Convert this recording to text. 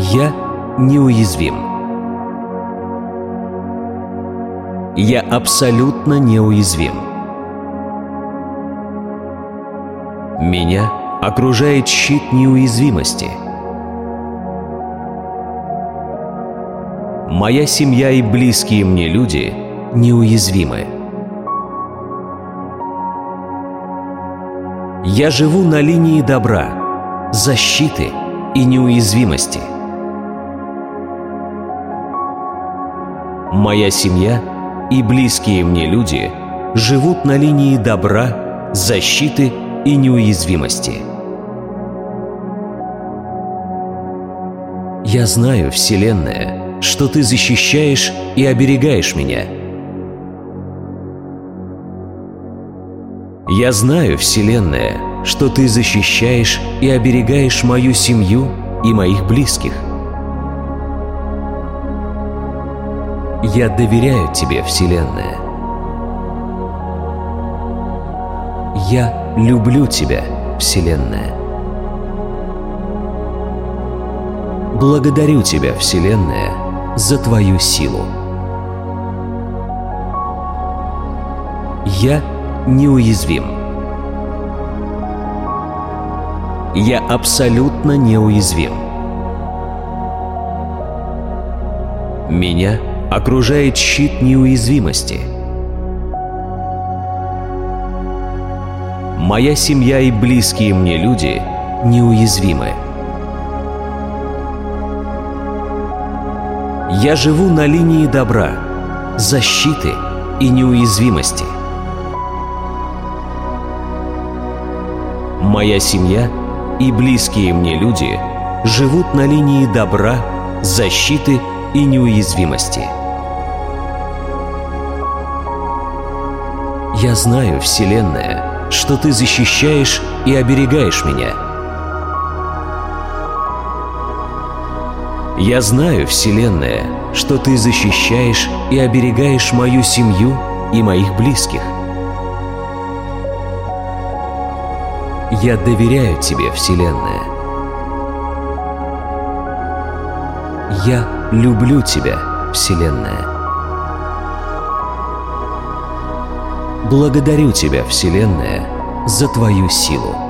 Я неуязвим. Я абсолютно неуязвим. Меня окружает щит неуязвимости. Моя семья и близкие мне люди неуязвимы. Я живу на линии добра, защиты и неуязвимости. Моя семья и близкие мне люди живут на линии добра, защиты и неуязвимости. Я знаю, Вселенная, что ты защищаешь и оберегаешь меня. Я знаю, Вселенная, что ты защищаешь и оберегаешь мою семью и моих близких. Я доверяю тебе, Вселенная. Я люблю тебя, Вселенная. Благодарю тебя, Вселенная, за твою силу. Я неуязвим. Я абсолютно неуязвим. Меня окружает щит неуязвимости. Моя семья и близкие мне люди неуязвимы. Я живу на линии добра, защиты и неуязвимости. Моя семья и близкие мне люди живут на линии добра, защиты и неуязвимости. Я знаю, Вселенная, что ты защищаешь и оберегаешь меня. Я знаю, Вселенная, что ты защищаешь и оберегаешь мою семью и моих близких. Я доверяю тебе, Вселенная. Я люблю тебя, Вселенная. Благодарю тебя, Вселенная, за твою силу.